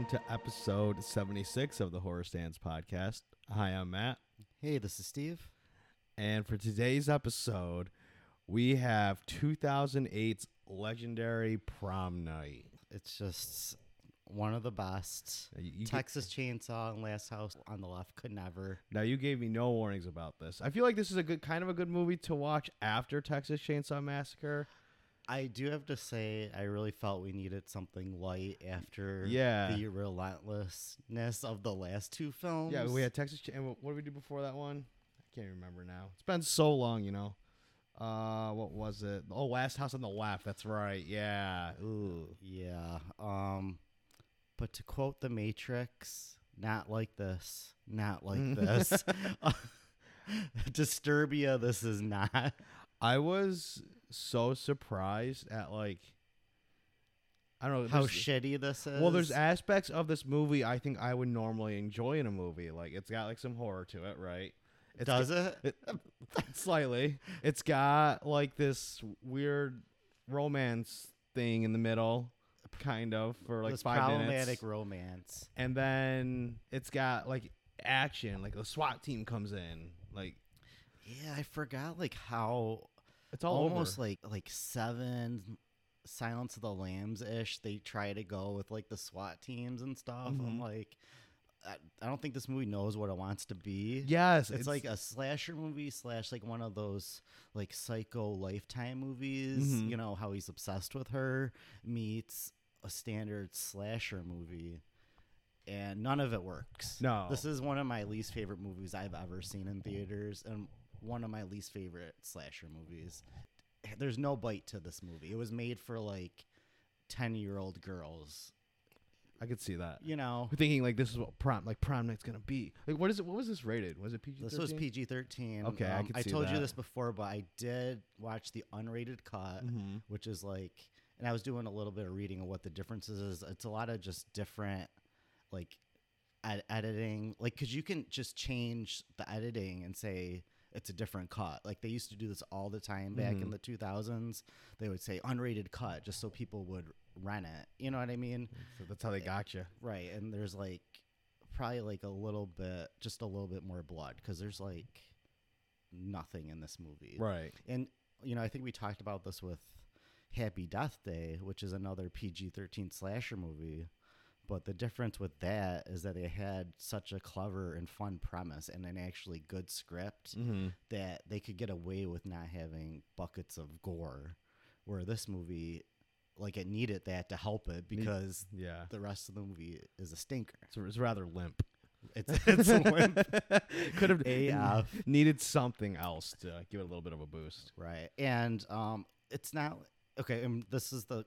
Welcome to episode 76 of the Horror Stans podcast. Hi, I'm Matt. Hey, this is Steve. And for today's episode, we have 2008's legendary prom night. It's just one of the best. Uh, you- you Texas Chainsaw and Last House on the Left could never. now, you gave me no warnings about this. I feel like this is a good kind of a good movie to watch after Texas Chainsaw Massacre. I do have to say, I really felt we needed something light after Yeah. the relentlessness of the last two films. Yeah, we had Texas. Cha- and what what did we do before that one? I can't remember now. It's been so long, you know. Uh, what was it? Oh, Last House on the Left. That's right. Yeah. Ooh. Yeah. Um, but to quote The Matrix, not like this, not like this. Disturbia, this is not. I was so surprised at like I don't know How shitty this is. Well, there's aspects of this movie I think I would normally enjoy in a movie. Like it's got like some horror to it, right? It's Does it? it slightly. It's got like this weird romance thing in the middle, kind of for like this five problematic minutes, romance. and then it's got like action. Like the SWAT team comes in. Like Yeah, I forgot like how it's all almost over. like like seven Silence of the Lambs ish. They try to go with like the SWAT teams and stuff. I'm Mhm. like, I, I don't think this movie knows what it wants to be. yes, It's, like a slasher movie slash like one of those like psycho lifetime movies. Mhm. You know how he's obsessed with her meets a standard slasher movie, and none of it works. No. this is one of my least favorite movies I've ever seen in theaters, and one of my least favorite slasher movies. There's no bite to this movie. It was made for like ten year old girls. I could see that. You know, thinking like this is what prom like prom night's gonna be. Like what is it? What was this rated? Was it PG? This was PG thirteen. Okay, I um, could I told you this before, but I did watch the unrated cut, Mm-hmm. which is like, and I was doing a little bit of reading of what the differences is. It's a lot of just different, like, ed- editing, like, cause you can just change the editing and say it's a different cut. Like they used to do this all the time back in Mhm. the two thousands. They would say unrated cut just so people would rent it. You know what I mean? So that's how they got you. Right, and there's like probably like a little bit, just a little bit more blood because there's like nothing in this movie. Right. And you know, I think we talked about this with Happy Death Day, which is another PG-13 slasher movie. But the difference with that is that it had such a clever and fun premise and an actually good script Mm-hmm. that they could get away with not having buckets of gore. Where this movie, like, it needed that to help it because Yeah. the rest of the movie is a stinker. So it's rather limp. It's it's limp, Could have AF. needed something else to give it a little bit of a boost. right? And um, it's not okay. And this is the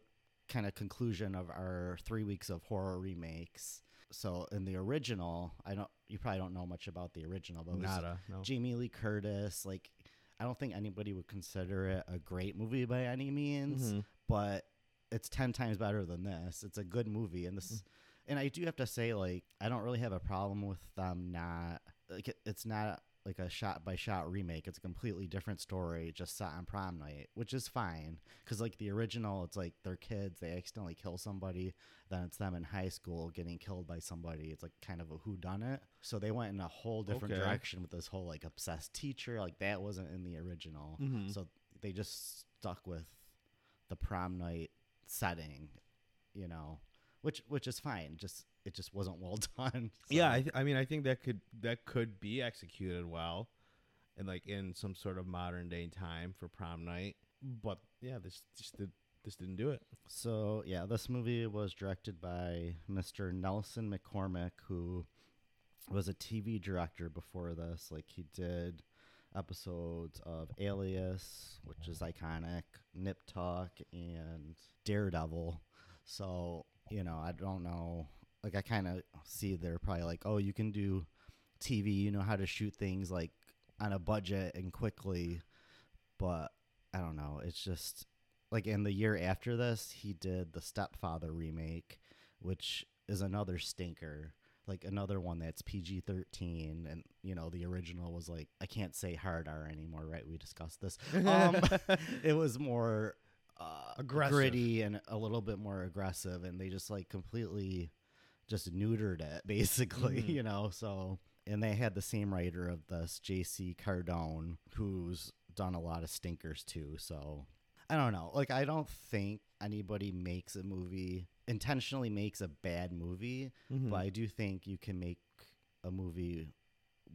kind of conclusion of our three weeks of horror remakes. So in the original, I don't. You probably don't know much about the original, but it was Nada. No. Jamie Lee Curtis. Like, I don't think anybody would consider it a great movie by any means, Mhm. but it's 10 times better than this. It's a good movie. And this, and I do have to say, like, I don't really have a problem with them not, like, it, it's not like a shot by shot remake. It's a completely different story, just set on prom night, which is fine. Cause, like, the original, it's like they're kids, they accidentally kill somebody, then it's them in high school getting killed by somebody. It's like kind of a who done it. So they went in a whole different Okay. direction with this whole, like, obsessed teacher. Like, that wasn't in the original. Mhm. So they just stuck with the prom night setting, you know, which which is fine. Just it just wasn't well done. Yeah, I, th- I mean, I think that could that could be executed well, and like in some sort of modern day time for prom night. But yeah, this just did, this didn't do it. so yeah, this movie was directed by Mr. Nelson McCormick, who was a TV director before this. Like he did episodes of Alias, which is iconic, Nip Tuck, and Daredevil. So you know, I don't know. Like I kind of see they're probably like, oh, you can do TV. You know how to shoot things like on a budget and quickly, but I don't know. It's just like in the year after this, he did the Stepfather remake, which is another stinker. Like another one that's PG thirteen, and you know the original was like I can't say hard R anymore, right? We discussed this. Um, it was more uh, Aggressive. gritty and a little bit more aggressive, and they just like completely just neutered it, basically. Mhm. You know, so and they had the same writer of this, J.C. Cardone, who's done a lot of stinkers too. So I don't know. Like, I don't think anybody makes a movie intentionally makes a bad movie, Mhm. but I do think you can make a movie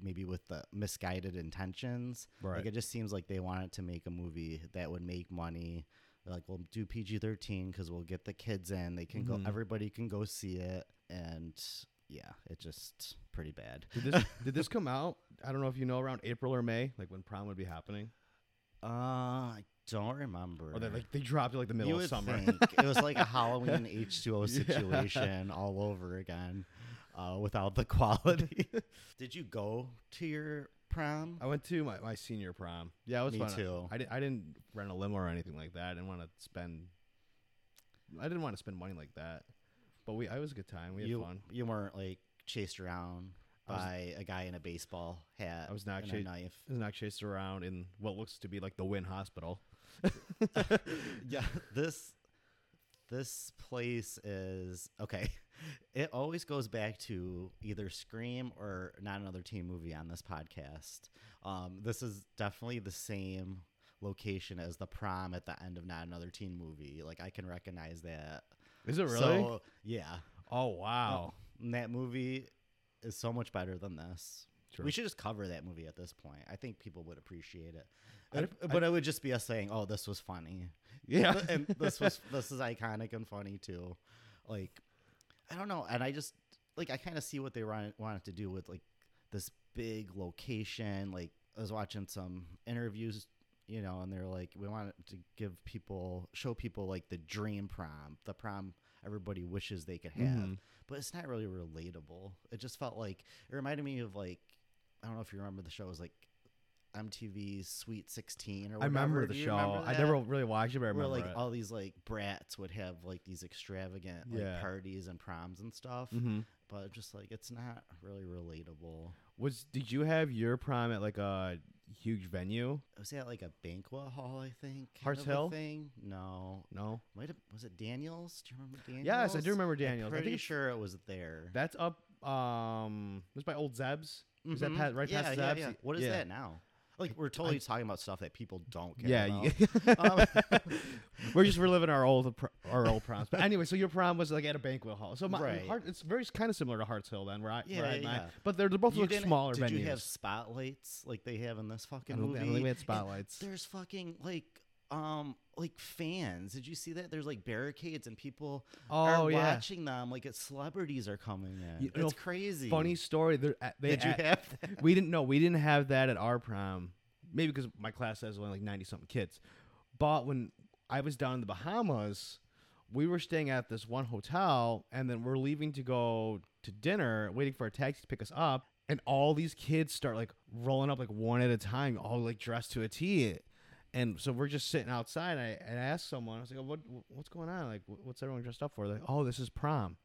maybe with the misguided intentions. right. Like it just seems like they wanted to make a movie that would make money. Like, we'll do PG thirteen because we'll get the kids in. They can Mhm. go. Everybody can go see it, and yeah, it just pretty bad. did this did this come out? I don't know if you know around April or May, like when prom would be happening, Uh, I don't remember. or they like they dropped it like the middle you of summer. it was like a Halloween H two O Yeah. situation all over again, uh, without the quality. Did you go to your prom? I went to my, my senior prom. Yeah, it was Me fun. too. I, di- I didn't rent a limo or anything like that. I didn't want to spend. I didn't want to spend money like that, but we. I was a good time. We had you fun. you weren't like chased around I was- by a guy in a baseball hat. I was not and a knife. I was not chased around in what looks to be like the Wynn Hospital. yeah, this this place is okay. It always goes back to either Scream or not another teen movie on this podcast. Um, this is definitely the same location as the prom at the end of not another teen movie. Like I can recognize that. Is it really? So yeah, oh wow. and that movie is so much better than this. True. We should just cover that movie at this point. I think people would appreciate it. I'd- But- I, it would just be us saying, "Oh, this was funny." yeah. and this was this is iconic and funny too. Like, I don't know, and I just like I kind of see what they wanted, to do with like this big location. Like, I was watching some interviews, you know, and they're like, we wanted to give people, show people like the dream prom, the prom everybody wishes they could have, Mhm. but it's not really relatable. It just felt like it reminded me of like I don't know if you remember the show it was like MTV's Sweet Sixteen or whatever. I remember the Do you show. remember I that? never really watched it, but I where remember like it. all these like brats would have like these extravagant like Yeah. parties and proms and stuff Mhm. but just like it's not really relatable Was did you have your prom at like a huge venue? was that like a banquet hall i think kind Hearts of a Hill? thing no No. might have was it daniels do you remember daniels Yes, I do remember Daniels. i'm I think pretty it's- sure it was there That's up. Um, it was by Old Zeb's. Is that Mhm. pa- right yeah, past yeah, Zeb's? yeah. what is that now like we're totally talking about stuff that people don't care Yeah, about. yeah. we're just reliving our old our old proms. But anyway, so your prom was like at a banquet hall. So my Right. Heart, it's very kind of similar to Hearts Hill then, right? I, Yeah, I yeah, mine. But they're, they're both You like smaller did venues. you have spotlights like they have in this I fucking don't, movie I think we had And spotlights. There's fucking like um like fans. Did you see that? There's like barricades and people Oh are yeah. watching them like it's celebrities are coming in. You it's know, crazy. Funny story. They're They Did you at- have that? we didn't know we didn't have that at our prom maybe because my class has only like 90 something kids but when i was down in the bahamas we were staying at this one hotel and then we're leaving to go to dinner waiting for a taxi to pick us up and all these kids start like rolling up like one at a time all like dressed to a t and so we're just sitting outside and i, and I asked someone i was like oh, what, what's going on like what's everyone dressed up for They're like oh this is prom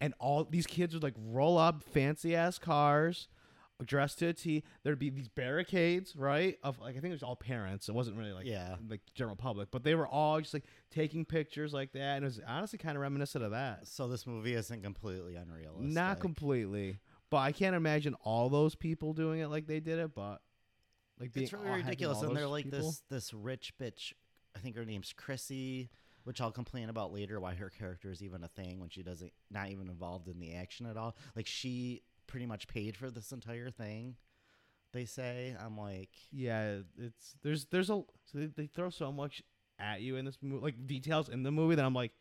and all these kids would like roll up fancy ass cars dressed to a T. There'd be these barricades, right? Of like I think it was all parents. It wasn't really like Yeah. like general public, but they were all just like taking pictures like that, and it was honestly kind of reminiscent of that. So this movie isn't completely unrealistic. Not completely, but I can't imagine all those people doing it like they did it. But like being It's really ridiculous, and they're like people- this this rich bitch. I think her name's Chrissy, which I'll complain about later. Why her character is even a thing when she doesn't not even involved in the action at all. Like she pretty much paid for this entire thing. They say I'm like, Yeah, it's there's there's a so they, they throw so much at you in this movie, like details in the movie that I'm like,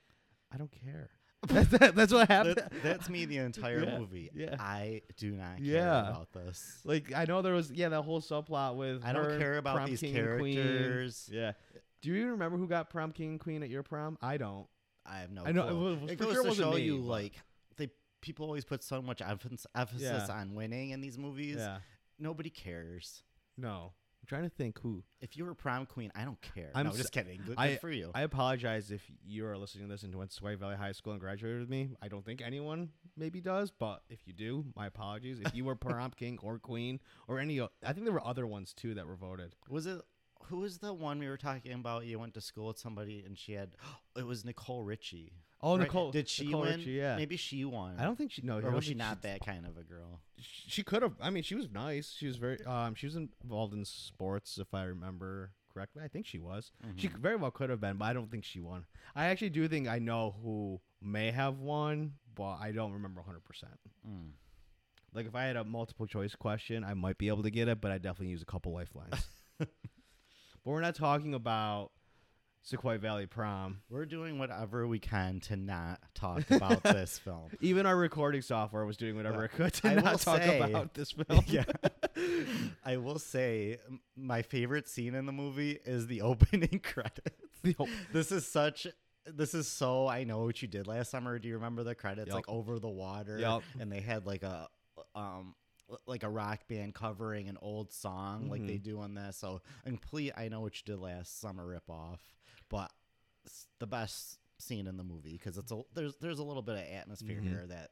I don't care. that's, that, that's what happened. that, that's me the entire Yeah, movie. yeah. I do not care Yeah. about this. Like I know there was yeah that whole subplot with I don't care about prom these king and queen. characters. Yeah. Do you even remember who got prom king and queen at your prom? I don't. I have no. I know, clue. it was- it goes sure to show me, you like they people always put so much emphasis, emphasis Yeah. on winning in these movies. Yeah. Nobody cares. No. I'm trying to think who. If you were prom queen, I don't care. I'm no, just kidding. Good, I- good for you. I apologize if you are listening to this and went to Sway Valley High School and graduated with me. I don't think anyone maybe does, but if you do, my apologies. If you were prom king or queen or any, I think there were other ones too that were voted. was it who was the one we were talking about? You went to school with somebody and she had. It was Nicole Richie. Oh, right? Nicole. Did she Nicole win? Richie, yeah. Maybe she won. I don't think she. No, I Or don't was she think not that kind of a girl? She could have. I mean, she was nice. She was very. Um, she was involved in sports, if I remember correctly. I think she was. She Mhm. very well could have been, but I don't think she won. I actually do think I know who may have won, but I don't remember 100. percent Mm. Like if I had a multiple choice question, I might be able to get it, but I definitely use a couple lifelines. but we're not talking about Sequoia Valley Prom. We're doing whatever we can to not talk about this film. Even our recording software was doing whatever Yeah. it could to I not talk say- about this film. yeah. I will say my favorite scene in the movie is the opening credits. The op- This is such this is so I know what you did last summer. Do you remember the credits Yep. like over the water Yep. and they had like a um like a rock band covering an old song like they Mhm. do on this. So complete I know what you did last summer rip off, but the best scene in the movie because it's a there's there's a little bit of atmosphere Mhm. here that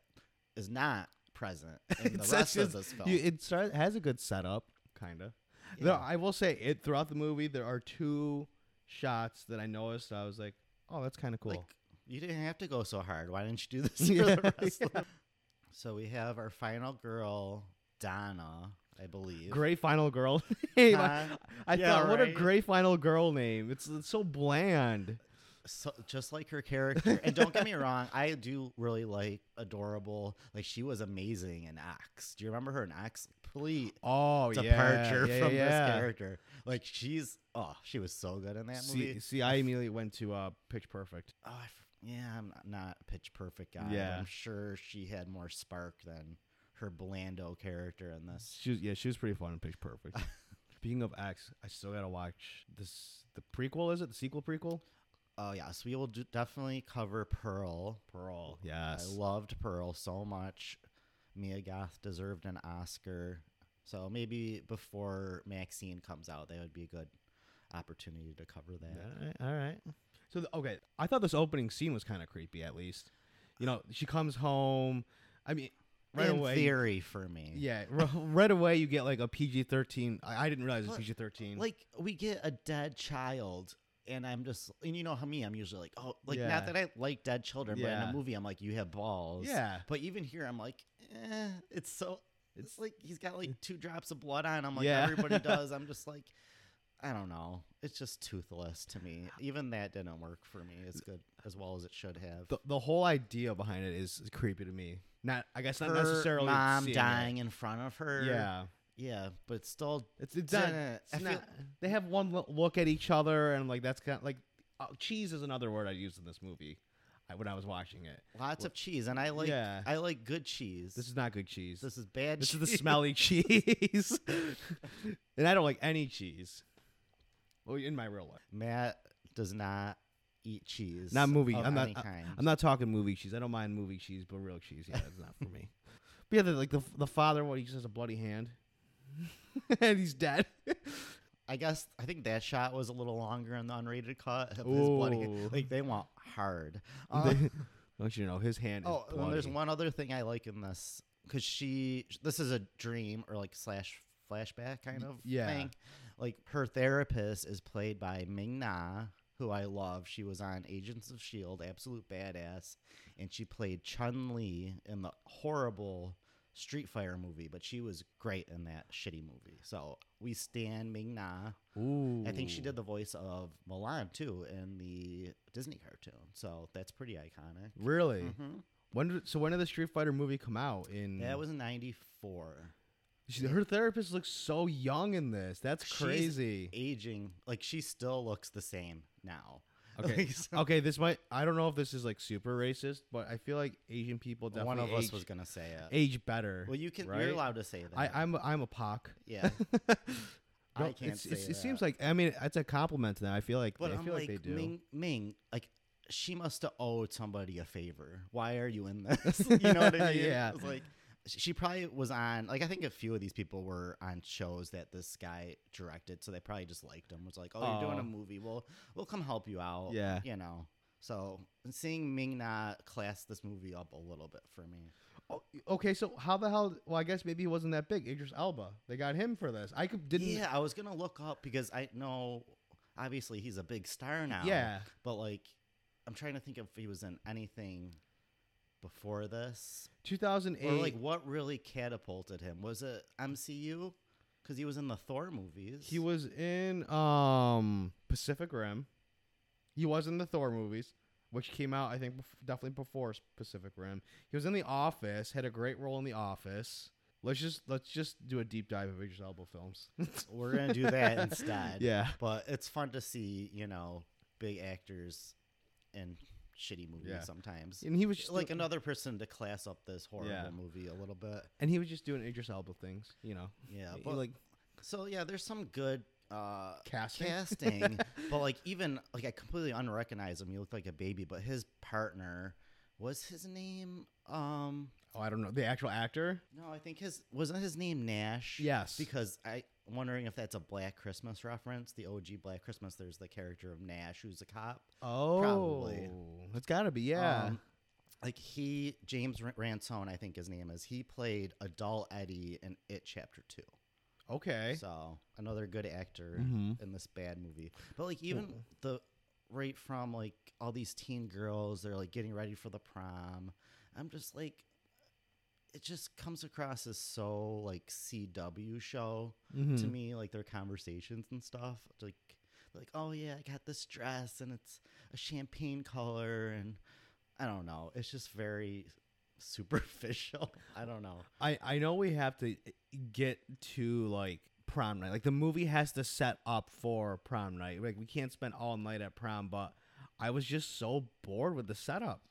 is not present in the rest of this film. You, it start, has a good setup, kind of. Yeah. I will say it throughout the movie. There are two shots that I noticed. I was like, "Oh, that's kind of cool." Like you didn't have to go so hard. Why didn't you do this Yeah, the rest of yeah. the- So we have our final girl, Donna, I believe. Gray final girl name. I, Huh? I Yeah, thought, what a Gray final girl name. It's, it's so bland. So, just like her character. and don't get me wrong, I do really like adorable. Like she was amazing in X. Do you remember her in X? Complete Oh departure yeah, yeah, from yeah. this character. Like she's oh, she was so good in that movie. See, see, I immediately went to uh, Pitch Perfect. Oh, I yeah, I'm not- not a pitch perfect guy. Yeah. I'm sure she had more spark than her Blando character in this. She was, yeah, she was pretty fun in Pitch Perfect. Speaking of X, I still gotta watch this. The prequel is it? The sequel prequel? Oh yes, we will do, definitely cover Pearl. Pearl. Yes, I loved Pearl so much. Mia Goth deserved an Oscar. So maybe before Maxine comes out, that would be a good opportunity to cover that. All right. All right. So the, okay, I thought this opening scene was kind of creepy. At least, you know, she comes home. I mean, right In away. theory, for me, Yeah, r- right away you get like a PG thirteen. I, I didn't realize it's PG thirteen. like we get a dead child. And I'm just, and you know how me, I'm usually like, oh, like Yeah. not that I like dead children, but in Yeah. a movie, I'm like, you have balls. yeah, But even here, I'm like, eh, it's so. It's like he's got like two drops of blood on him, like Yeah. everybody does. I'm just like, I don't know. It's just toothless to me. Even that didn't work for me as good as well as it should have. the the whole idea behind it is creepy to me. Not, I guess not Her necessarily mom seeing it. dying in front of her. Yeah, yeah, but still it's it's not. It's feel- not they have one look at each other and like that's kind of like oh, cheese is another word I used in this movie I, when I was watching it. lots of cheese, and I like Yeah. I like good cheese. This is not good cheese. this is bad. This cheese. is the smelly cheese, and I don't like any cheese. Well, in my real life. Matt does not eat cheese. Not movie. I'm not. I, I'm not talking movie cheese. I don't mind movie cheese, but real cheese, yeah, it's not for me. But yeah, the, like the the father, what he just has a bloody hand, and he's dead. I guess I think that shot was a little longer in the unrated cut. Of his bloody, Ooh. like they want hard. Uh, They- don't you know his hand? oh, is and there's one other thing I like in this because she, this is a dream or like slash flashback kind of yeah. thing. Like her therapist is played by Ming Na, who I love. She was on Agents of Shield, absolute badass, and she played Chun Li in the horrible Street Fighter movie, but she was great in that shitty movie. So we stand Ming Na. Ooh, I think she did the voice of Mulan too in the Disney cartoon. So that's pretty iconic. Really? Mhm. When did so when did the Street Fighter movie come out? In That was '94. She, her therapist looks so young in this. That's She's crazy. Aging like she still looks the same now. Okay, Like, so- okay. This might. I don't know if this is like super racist, but I feel like Asian people definitely One of us age, was gonna say it. age better. Well, you can. right? You're allowed to say that. I, I'm I'm a POC. yeah. I No, can't it's- say it's- that. It seems like I mean it's a compliment to them. I feel like But I I'm feel like, like, they do. Ming, Ming, like she must have owed somebody a favor. Why are you in this? you know what I mean? Yeah. It's like she probably was on. Like I think a few of these people were on shows that this guy directed, so they probably just liked him. Was like, oh, you're doing a movie. We'll we'll come help you out. Yeah. You know. So seeing Ming Na class this movie up a little bit for me. Oh, okay, so how the hell? Well, I guess maybe he wasn't that big. Idris Elba. They got him for this. I could didn't. Yeah, I was gonna look up because I know obviously he's a big star now. Yeah. But like I'm trying to think if he was in anything before this. 2008. Or like what really catapulted him? Was it MCU? Because he was in the Thor movies. He was in um Pacific Rim. He was in the Thor movies, which came out I think definitely before Pacific Rim. He was in The Office. Had a great role in The Office. Let's just let's just do a deep dive of Idris Elba films. We're gonna do that instead. yeah. But it's fun to see, you know, big actors in shitty movies Yeah. sometimes. And he was just like doing- another person to class up this horrible Yeah. movie a little bit. and he was just doing Idris Elba things, you know. Yeah, He, but like so yeah, there's some good uh Casting? casting but like even like I completely unrecognize him. He looked like a baby, but his partner was his name um oh, I don't know the actual actor. no, I think his wasn't his name Nash. Yes. Because I wondering if that's a Black Christmas reference. The OG Black Christmas. There's the character of Nash, who's a cop. Oh, Probably. It's got to be yeah. Um, like he, James Ransone, I think his name is. He played adult Eddie in It Chapter Two. okay. So another good actor Mhm. in this bad movie. But like even the right from like all these teen girls, they're like getting ready for the prom. I'm just like, it just comes across as so like CW show to Mhm. me, like their conversations and stuff. Like, like oh yeah, I got this dress and it's a champagne color and I don't know. It's just very superficial. I don't know. I I know we have to eh, get to like prom night. Like the movie has to set up for prom night. Like we can't spend all night at prom, but I was just so bored with the setup.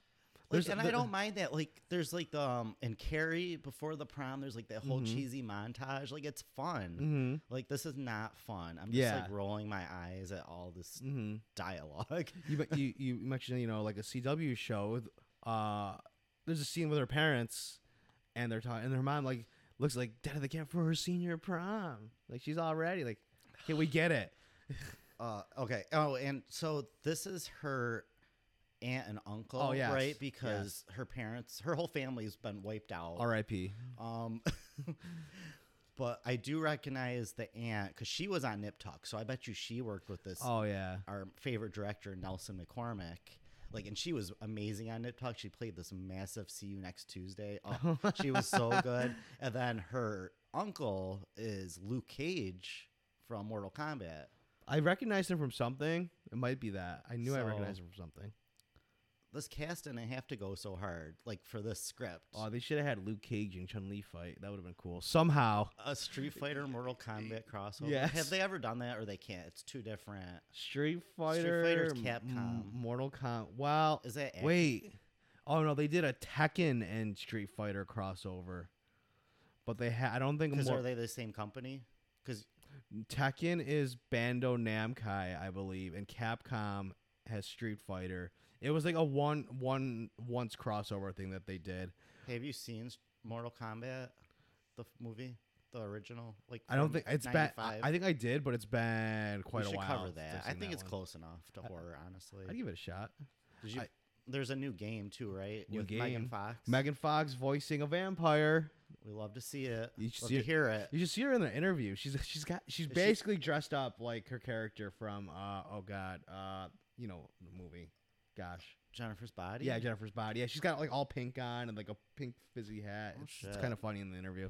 Like, There's- and I don't mind that. Like, there's like the um in Carrie before the prom. There's like that whole Mhm. cheesy montage. Like, it's fun. Mhm. Like, this is not fun. I'm just Yeah. like rolling my eyes at all this Mhm. dialogue. You, you you mentioned you know like a CW show. Uh, there's a scene with her parents, and they're talking, and her mom like looks like dead of the camp for her senior prom. Like she's all ready. Like, can we get it. Uh, okay. Oh, and so this is her aunt and uncle, Oh, yes. right? Because her parents, her whole family's been wiped out. R.I.P. Um, but I do recognize the aunt because she was on Nip Tuck, so I bet you she worked with this Oh yeah. our favorite director Nelson McCormick. Like, and she was amazing on Nip Tuck. She played this massive "See You Next Tuesday." Oh, she was so good. And then her uncle is Luke Cage from Mortal Kombat. I recognized him from something. It might be that. I knew I recognized him from something. This cast didn't have to go so hard, like for this script. Oh, they should have had Luke Cage and Chun Li fight. That would have been cool. Somehow, a Street Fighter Mortal Kombat crossover. Yes. Have they ever done that, or they can't? It's too different. Street Fighter, Fighter's Capcom. M- Mortal Kombat. Well, Is that ac- wait. Oh no, they did a Tekken and Street Fighter crossover, but they had. I don't think Because Mor- are they the same company? Because Tekken is Bandai Namco, I believe, and Capcom has Street Fighter. It was like a one one once crossover thing that they did. have you seen Mortal Kombat, the f- movie, the original? Like I don't think it's been. I 95? I think I did, but it's been quite we a should while. cover since that. I've I seen think that it's one. close enough to horror, honestly. I'd give it a shot. Did you? I- there's a new game too, right? New With Megan game. Fox. Megan Fox voicing a vampire. we love to see it. You should love see to it. hear it. You should see her in the interview. She's she's got she's she- basically dressed up like her character from uh oh god uh you know the movie. Gosh. Jennifer's body. Yeah, Jennifer's body. Yeah, she's got like all pink on and like a pink fizzy hat. Oh, it's it's kind of funny in the interview.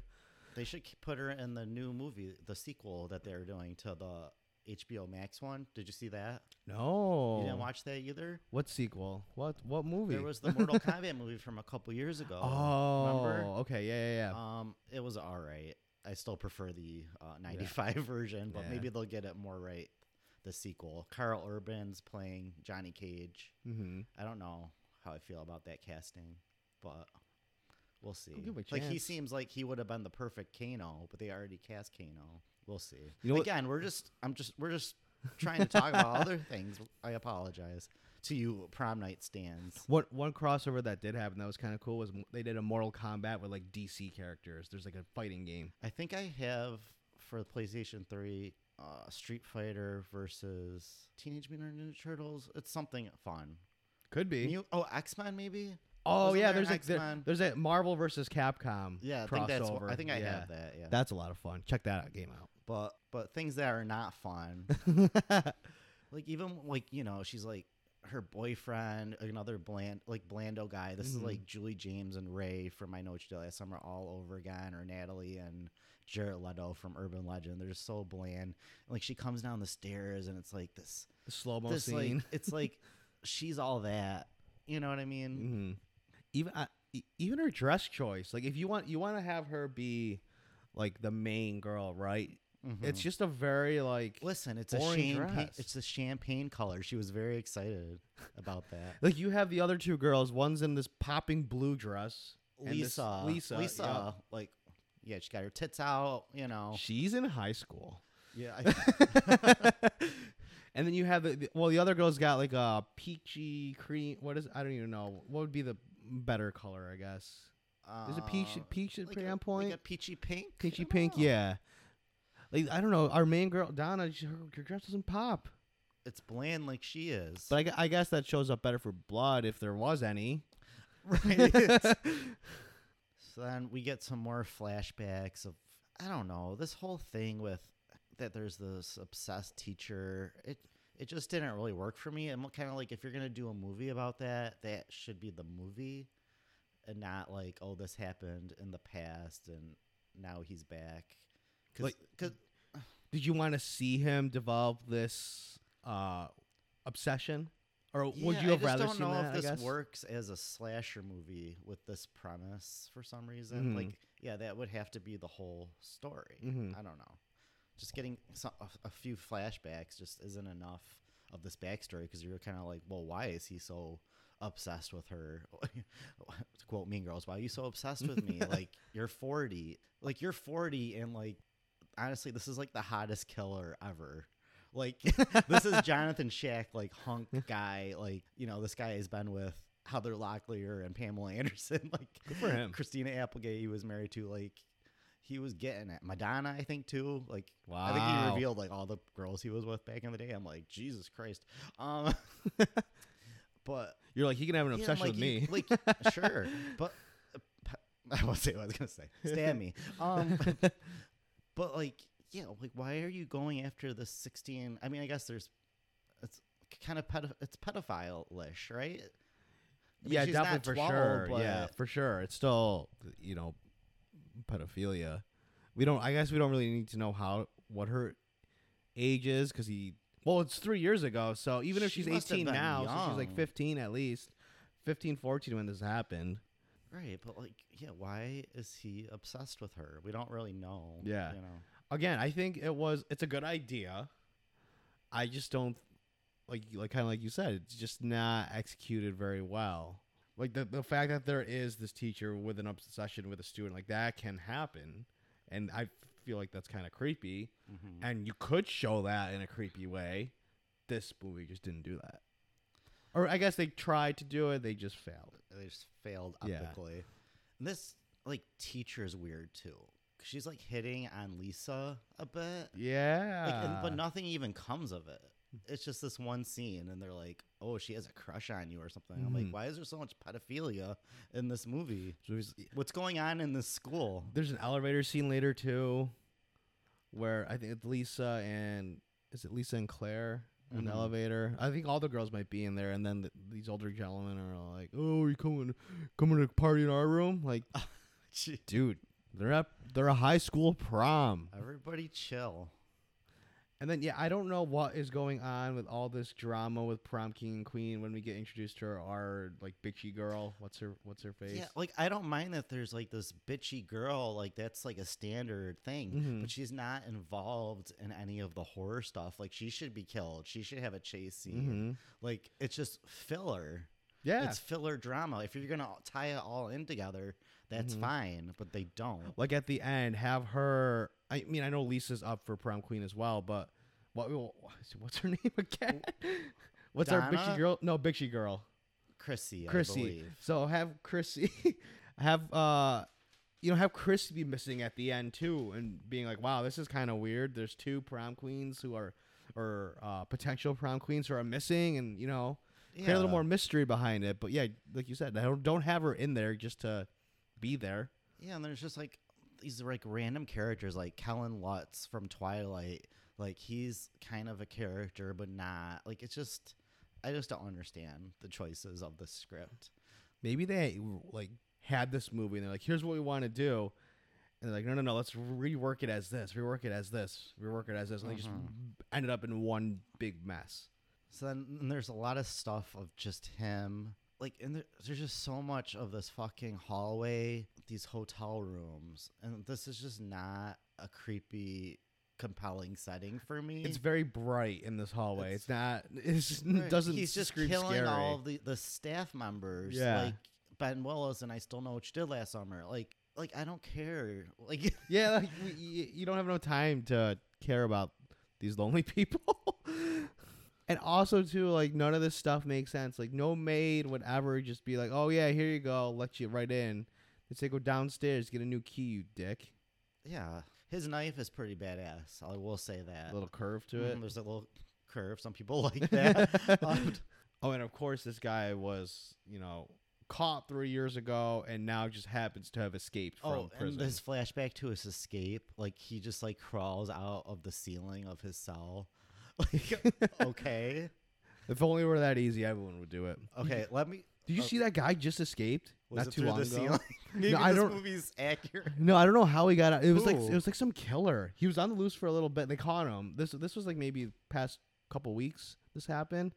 They should put her in the new movie, the sequel that they're doing to the HBO Max one. Did you see that? No. You didn't watch that either. What sequel? What what movie? There was the Mortal Kombat movie from a couple years ago. Oh, remember? okay, yeah, yeah, yeah. Um, it was all right. I still prefer the uh, '95 version, but Yeah. maybe they'll get it more right. The sequel. Karl Urban's playing Johnny Cage. mm-hmm. I don't know how I feel about that casting, but we'll see. give him a Like he seems like he would have been the perfect Kano, but they already cast Kano. We'll see. You know what- Again, we're just I'm just we're just trying to talk about other things. I apologize to you prom night stands. What one crossover that did happen that was kind of cool was they did a Mortal Kombat with like DC characters. There's like a fighting game. I think I have for the PlayStation 3 uh, Street Fighter versus Teenage Mutant Ninja Turtles. It's something fun. Could be. Mu- oh, X Men maybe. Oh Wasn't yeah, there there's like there- X-Men? there's a Marvel versus Capcom. Yeah, I think that's. crossover. I think I yeah. have that. Yeah. That's a lot of fun. Check that out, game out. but but things that are not fun, like even like you know, she's like her boyfriend, another bland like Blando guy. This is like Julie James and Ray from I Know What You Did Last Summer all over again, or Natalie and Jared Leto from Urban Legend. They're just so bland. Like she comes down the stairs and it's like this slow mo scene. like it's like she's all that. You know what I mean? hmm Even even her dress choice. Like if you want you want to have her be like the main girl, right? It's Mhm. just a very like Listen, it's a champagne. It's a champagne color. She was very excited about that. like you have the other two girls. One's in this popping blue dress. Lisa, Lisa, Lisa, yeah. like, yeah, she got her tits out. You know, She's in high school. yeah. and then you have the, the well, the other girl's got like a peachy cream. What is? I don't even know. What would be the better color? I guess. Is it peach? Uh, Peach is like pretty a- on point. Like a peachy pink. Peachy pink. know. Yeah. Like I don't know. Our main girl Donna, she, her, her dress doesn't pop. It's bland like she is. But I, I guess that shows up better for blood if there was any. right. so then we get some more flashbacks of I don't know this whole thing with that. There's this obsessed teacher. It it just didn't really work for me. I'm kind of like if you're gonna do a movie about that, that should be the movie, and not like oh this happened in the past and now he's back. Cause, Like- 'cause- Did you want to see him develop this uh, obsession, or would Yeah, you have I just rather don't know that? if this works as a slasher movie with this premise for some reason. Mhm. Like, yeah, that would have to be the whole story. Mhm. I don't know. Just getting some, a, a few flashbacks just isn't enough of this backstory because you're kind of like, well, why is he so obsessed with her? to quote Mean Girls, why are you so obsessed with me? like, you're 40. Like, you're 40 and like, honestly, this is like the hottest killer ever. Like this is Johnathon Schaech, like hunk guy. Like you know, this guy has been with Heather Locklear and Pamela Anderson. Like Good for him. Christina Applegate, he was married to. Like he was getting at Madonna, I think too. Like wow. I think he revealed like all the girls he was with back in the day. I'm like Jesus Christ. Um, but You're like he can have an yeah, obsession like, with you- me. like sure, but uh, I won't say what I was gonna say. Stab me. Um, but like, yeah, like, why are you going after the sixteen? I mean, I guess there's, it's kind of pedo- it's pedophile-ish, right? I mean, yeah, definitely for 12, sure. Yeah, for sure. It's still you know pedophilia. We don't. I guess we don't really need to know how what her age is because he. Well, it's three years ago, so even if She she's 18 been now, so she's like 15 at least, 15, 14 when this happened. Right, but like, yeah, why is he obsessed with her? We don't really know. Yeah. you know. Again, I think it was. It's a good idea. I just don't like like kind of like you said. It's just not executed very well. Like the the fact that there is this teacher with an obsession with a student like that can happen, and I feel like that's kind of creepy. Mhm. And you could show that in a creepy way. This movie just didn't do that. Or I guess they tried to do it, they just failed. They just failed Yeah. And this like teacher is weird too. She's like hitting on Lisa a bit. Yeah. Like, and, but nothing even comes of it. It's just this one scene, and they're like, "Oh, she has a crush on you or something." I'm like, Mhm. "Why is there so much pedophilia in this movie? What's going on in this school?" there's an elevator scene later too, where I think it's Lisa and is it Lisa and Claire in the Mhm. elevator? I think all the girls might be in there, and then th these older gentlemen are like, "Oh, you coming coming to party in our room?" Like, dude, they're at they're a high school prom. Everybody chill. And then yeah, I don't know what is going on with all this drama with prom king and queen when we get introduced to our, our like bitchy girl. What's her what's her face? Yeah, like I don't mind that there's like this bitchy girl, like that's like a standard thing, Mhm. but she's not involved in any of the horror stuff. Like she should be killed. She should have a chase scene. Mhm. Like it's just filler. Yeah. It's filler drama. If you're gonna tie it all in together, that's Mhm. fine. But they don't. like at the end, have her. I mean, I know Lisa's up for prom queen as well, but what? What's her name again? What's our bitchy girl? No, bitchy girl, Chrissy, I Chrissy. believe. So have Chrissy, have uh, you know, have Chrissy be missing at the end too, and being like, wow, this is kind of weird. There's two prom queens who are, or uh, potential prom queens who are missing, and you know, create a little more mystery behind it. But yeah, like you said, don't don't have her in there just to be there. Yeah, and there's just like these like random characters like Kellen Lutz from Twilight. Like he's kind of a character, but not like it's just. I just don't understand the choices of the script. Maybe they like had this movie and they're like, "Here's what we want to do," and they're like, "No, no, no, let's rework it as this, rework it as this, rework it as this," and they just Mhm. ended up in one big mess. So then and there's a lot of stuff of just him. Like, and there, there's just so much of this fucking hallway, these hotel rooms, and this is just not a creepy, compelling setting for me. It's very bright in this hallway. It's, It's- not. It's just, doesn't. He's just scream killing scary. all of the the staff members. Yeah. like Ben Willis, and I still know what you did last summer. Like, like I don't care. Like, Yeah, like, we- you, you don't have no time to care about these lonely people. And also, too, like none of this stuff makes sense. Like no maid would ever just be like, "Oh yeah, here you go, let you right in." They say go downstairs, get a new key, you dick. yeah, his knife is pretty badass. I will say that. A little curve to it. Mhm, There's a little curve. Some people like that. um, oh, and of course, this guy was, you know, caught three years ago, and now just happens to have escaped from Oh, prison. and this flashback to his escape, like he just like crawls out of the ceiling of his cell. Like, okay, if only it were that easy, everyone would do it. okay, let me. Did you see that guy just escaped Was not it too long the ago? ceiling? Maybe I this don't- movie's accurate. No, I don't know how he got out. It was like it was like some killer. He was on the loose for a little bit. And They caught him. This this was like maybe past couple weeks. This happened.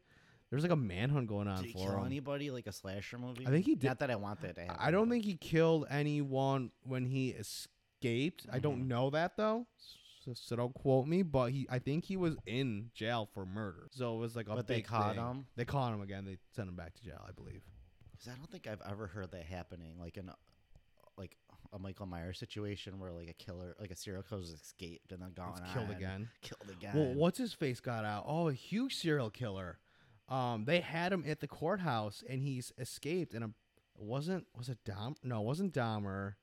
There was like a manhunt going on Did for kill him. anybody like a slasher movie? I think he did. Not that I want that to happen. I don't think he killed anyone when he escaped. I don't Mhm. know that though. So, so don't quote me, but he I think he was in jail for murder. So it was like a But they big caught thing. him? They caught him again. They sent him back to jail, I believe. 'Cause I don't think I've ever heard that happening, like in a, like a Michael Myers situation where like a killer, like a serial killer's escaped and then gone killed on, again. Killed again. Well, what's his face got out? Oh, a huge serial killer. Um, they had him at the courthouse, and he's escaped. And a, wasn't was it Dom? No, it wasn't Dahmer.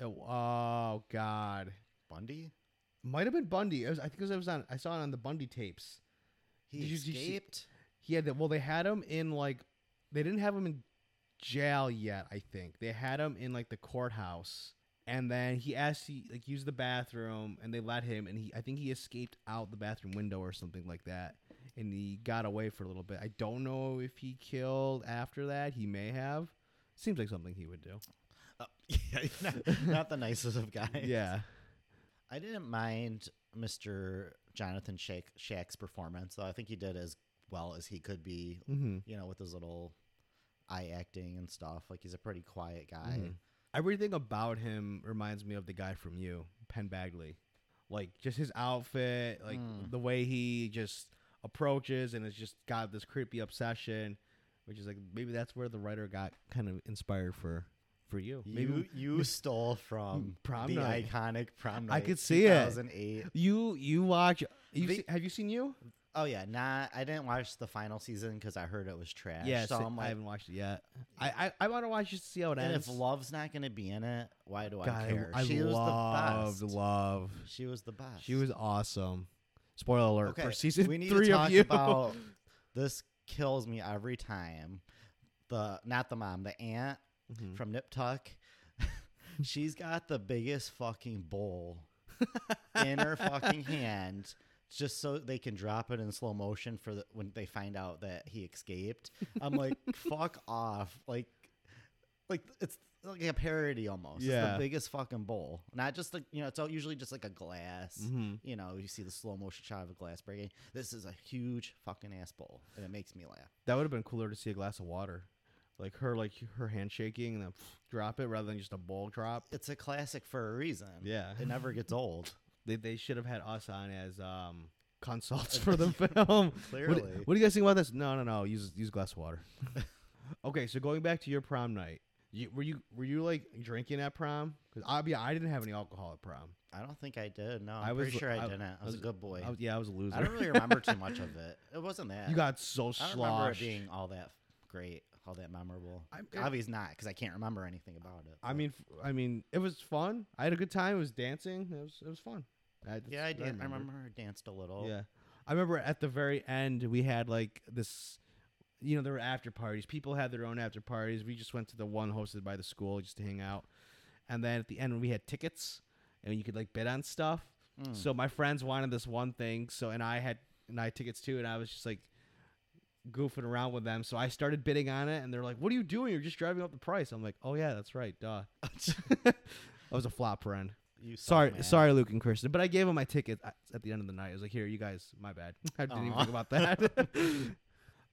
It, oh God, Bundy? Might have been Bundy. Was, I think it was, it was on. I saw it on the Bundy tapes. He Did you escaped. He had that. Well, they had him in like, they didn't have him in jail yet. I think they had him in like the courthouse, and then he asked to like use the bathroom, and they let him, and he I think he escaped out the bathroom window or something like that, and he got away for a little bit. I don't know if he killed after that. He may have. Seems like something he would do. Uh, yeah, not, not the nicest of guys. Yeah. I didn't mind Mr. Jonathan Shake Shack's performance, though. I think he did as well as he could be. Mm-hmm. You know, with his little eye acting and stuff. Like he's a pretty quiet guy. Mhm. Everything about him reminds me of the guy from you, Penn Badgley. Like just his outfit, like Mm. the way he just approaches and has just got this creepy obsession, which is like maybe that's where the writer got kind of inspired for for you. Maybe You you stole from Prom the night. iconic prom night. I could see it. you you watch you The- see, have you seen you? Oh yeah, not. I didn't watch the final season because I heard it was trash. Yeah, so I'm I haven't watched it yet. I I, I want to watch just to see how it and ends. if Love's not gonna be in it, why do God, I care? I, she was loved the best. love. She was the best. She was awesome. Spoiler alert okay. for season we need three to talk of you. about this. Kills me every time. The not the mom, the aunt Mhm. from Nip Tuck. She's got the biggest fucking bowl in her fucking hand just so they can drop it in slow motion for the, when they find out that he escaped. I'm like, fuck off. Like like it's like a parody almost. It's Yeah. the biggest fucking bowl. Not just like you know, it's all usually just like a glass. Mhm. You know, you see the slow motion shot of a glass breaking. This is a huge fucking ass bowl. And it makes me laugh. That would have been cooler to see a glass of water, like her, like her hand shaking and then drop it rather than just a bowl drop. It's a classic for a reason. Yeah. It never gets old. They they should have had us on as um consults for the film. What, Clearly. what do you guys think about this? No, no, no. Use use glass of water. okay, so going back to your prom night, you, were you were you like drinking at prom? Because I yeah, I didn't have any alcohol at prom. I don't think I did. No, I'm I was pretty sure I, I- didn't. I was, a good boy. I was, yeah, I was a loser. I don't really remember too much of it. It wasn't that. you got so I don't remember it being all that great, all that memorable. I- Obviously not, because I can't remember anything about it. I but- mean, f- I mean, it was fun. I had a good time. It was dancing. It was it was fun. I, yeah, I that's did. what I remember I danced a little. Yeah, I remember at the very end we had like this. you know, there were after parties. People had their own after parties. We just went to the one hosted by the school just to hang out. And then at the end, we had tickets, and you could like bid on stuff. Mm. So my friends wanted this one thing, so and I had and I had tickets too, and I was just like goofing around with them. So I started bidding on it, and they're like, "What are you doing? You're just driving up the price." I'm like, "Oh yeah, that's right, duh." I was a flop friend. You Sorry, man. sorry, Luke and Kirsten, but I gave them my ticket at at the end of the night. I was like, "Here, you guys, my bad. I didn't even think about that."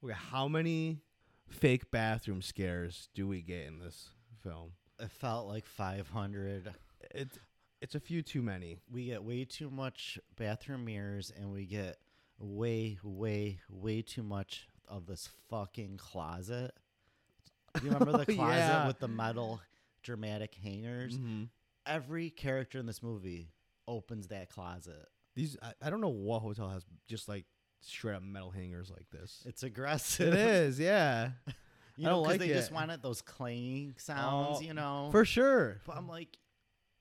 okay, how many fake bathroom scares do we get in this film? It felt like 500. It's it's a few too many. We get way too much bathroom mirrors, and we get way, way, way too much of this fucking closet. You remember the closet yeah. with the metal dramatic hangers? Mhm. Every character in this movie opens that closet. These I, I don't know what hotel has just like straight up metal hangers like this. It's aggressive. It is, yeah, You I know, like they just wanted those clanging sounds, Oh, you know. for sure. but I'm like,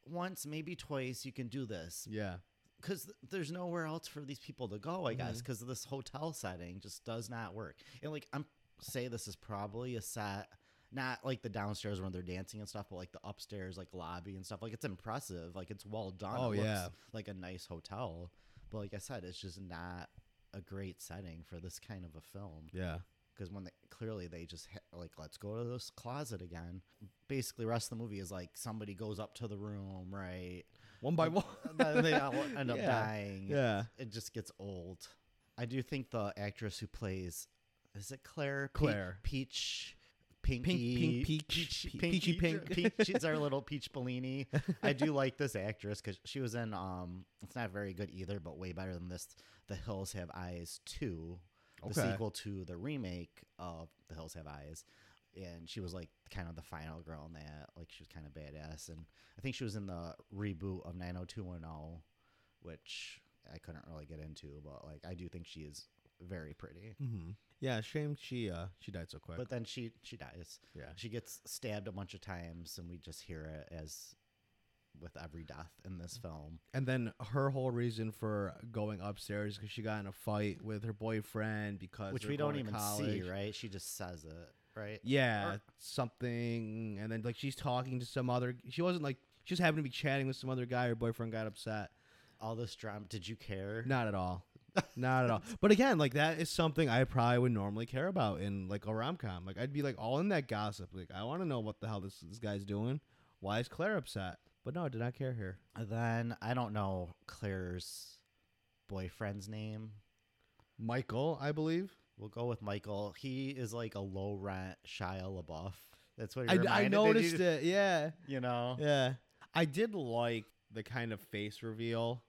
once, maybe twice, you can do this. Yeah, because there's nowhere else for these people to go. I guess mm-hmm. because this hotel setting just does not work. And like I'm say this is probably a set, not like the downstairs when they're dancing and stuff, but like the upstairs like lobby and stuff. Like it's impressive. Like it's well done. Oh, it looks yeah. like a nice hotel. But like I said, it's just not a great setting for this kind of a film yeah. Because when they clearly they just ha- like let's go to this closet again basically rest of the movie is like somebody goes up to the room right One by one. then they all end up Yeah. dying. Yeah. It just gets old. I do think the actress who plays is it Claire? Pe- Claire. Peach Pinky pink peach, pe- peachy pink. Peach, she's our little Peach Bellini. I do like this actress because she was in um it's not very good either, but way better than this. The Hills Have Eyes 2, the Okay. sequel to the remake of The Hills Have Eyes. And she was like kind of the final girl in that. Like she was kind of badass. And I think she was in the reboot of 90210, which I couldn't really get into, but like I do think she is very pretty. Mm-hmm. Yeah, shame she uh she died so quick. But then she she dies. yeah, She gets stabbed a bunch of times, and we just hear it as with every death in this film. and then her whole reason for going upstairs because she got in a fight with her boyfriend because Which we don't even see, right? She just says it, right? Yeah, Or- something, and then like she's talking to some other. She wasn't like she just happened to be chatting with some other guy. Her boyfriend got upset. All this drama. Did you care? Not at all. Not at all. But again, like that is something I probably would normally care about in like a rom com. Like I'd be like all in that gossip. Like I want to know what the hell this this guy's doing. Why is Claire upset? But no, I did not care here. And then I don't know Claire's boyfriend's name. Michael, I believe. We'll go with Michael. He is like a low rent Shia LaBeouf. That's what he I, I noticed you, it. Yeah, You know, yeah. I did like the kind of face reveal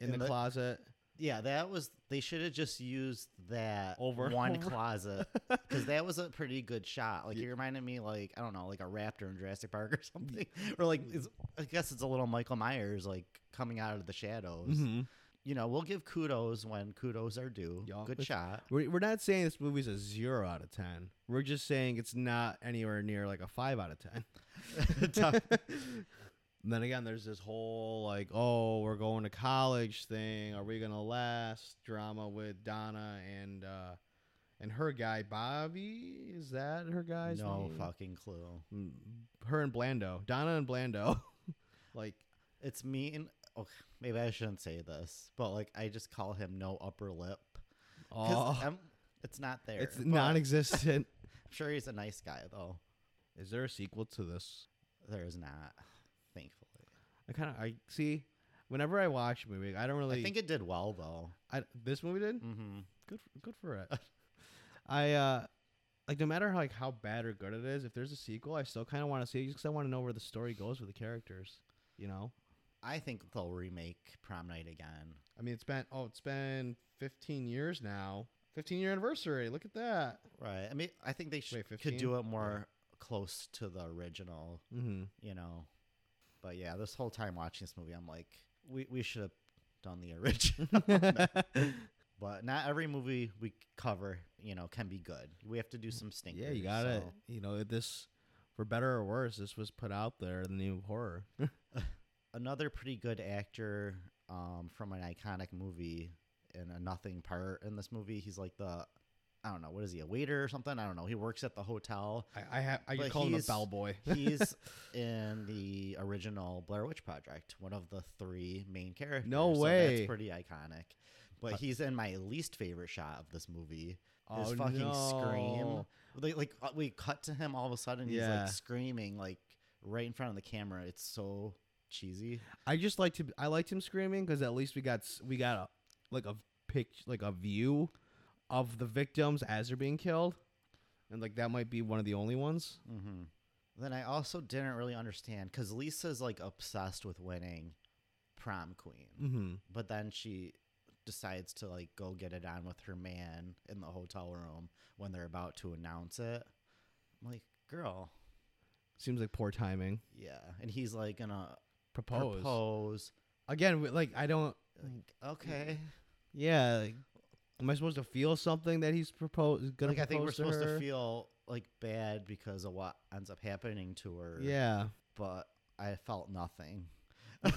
in, In the, the- closet. Yeah, that was. They should have just used that Over one over. closet because that was a pretty good shot. Like it reminded me, like I don't know, like a raptor in Jurassic Park or something, or like it's, I guess it's a little Michael Myers like coming out of the shadows. Mhm. You know, we'll give kudos when kudos are due. Yeah, good shot. We're, we're not saying this movie's a zero out of ten. We're just saying it's not anywhere near like a five out of ten. And then again, there's this whole like, oh, we're going to college thing. Are we gonna last? Drama with Donna and uh and her guy Bobby. Is that her guy's no name? fucking clue. Her and Blando, Donna and Blando. like, It's me and oh, maybe I shouldn't say this, but like I just call him no upper lip oh, it's not there. it's non-existent. I'm sure he's a nice guy though. Is there a sequel to this? There is not. I kind of I see. Whenever I watch a movie, I don't really. I think it did well though. I, this movie did. Mm-hmm. good for, good for it. I uh like no matter how like how bad or good it is, if there's a sequel, I still kind of want to see it just because I want to know where the story goes with the characters. You know, I think they'll remake Prom Night again. I mean, it's been oh, it's been 15 years now. 15 year anniversary. Look at that. Right. I mean, I think they sh- Wait, could do it more close to the original. Mm-hmm. You know. But yeah, this whole time watching this movie, I'm like, we we should have done the original. but not every movie we cover, you know, can be good. We have to do some stinkers. yeah, you got it. so- You know, this for better or worse, this was put out there. In the new horror. Another pretty good actor um, from an iconic movie in a nothing part in this movie. He's like the I don't know what is he a waiter or something? I don't know. He works at the hotel. I I, ha- I But call him a bellboy. He's in the original Blair Witch Project, one of the three main characters. No so way. that's pretty iconic. But Uh, he's in my least favorite shot of this movie. His Oh, fucking scream. no. Like, like uh, we cut to him all of a sudden. He's Yeah. like screaming like right in front of the camera. It's so cheesy. I just liked him. I liked him screaming because at least we got we got a like a pic like a view of the victims as they're being killed, and like that might be one of the only ones. Mm-hmm. Then I also didn't really understand because Lisa's like obsessed with winning prom queen, Mm-hmm. but then she decides to like go get it on with her man in the hotel room when they're about to announce it. I'm like, girl, Seems like poor timing. yeah, and he's like gonna Propose, propose. again. Like I don't. Like, okay, Yeah. Am I supposed to feel something that he's proposed? Gonna like I think we're to supposed her? to feel like bad because of what ends up happening to her. Yeah. but I felt nothing.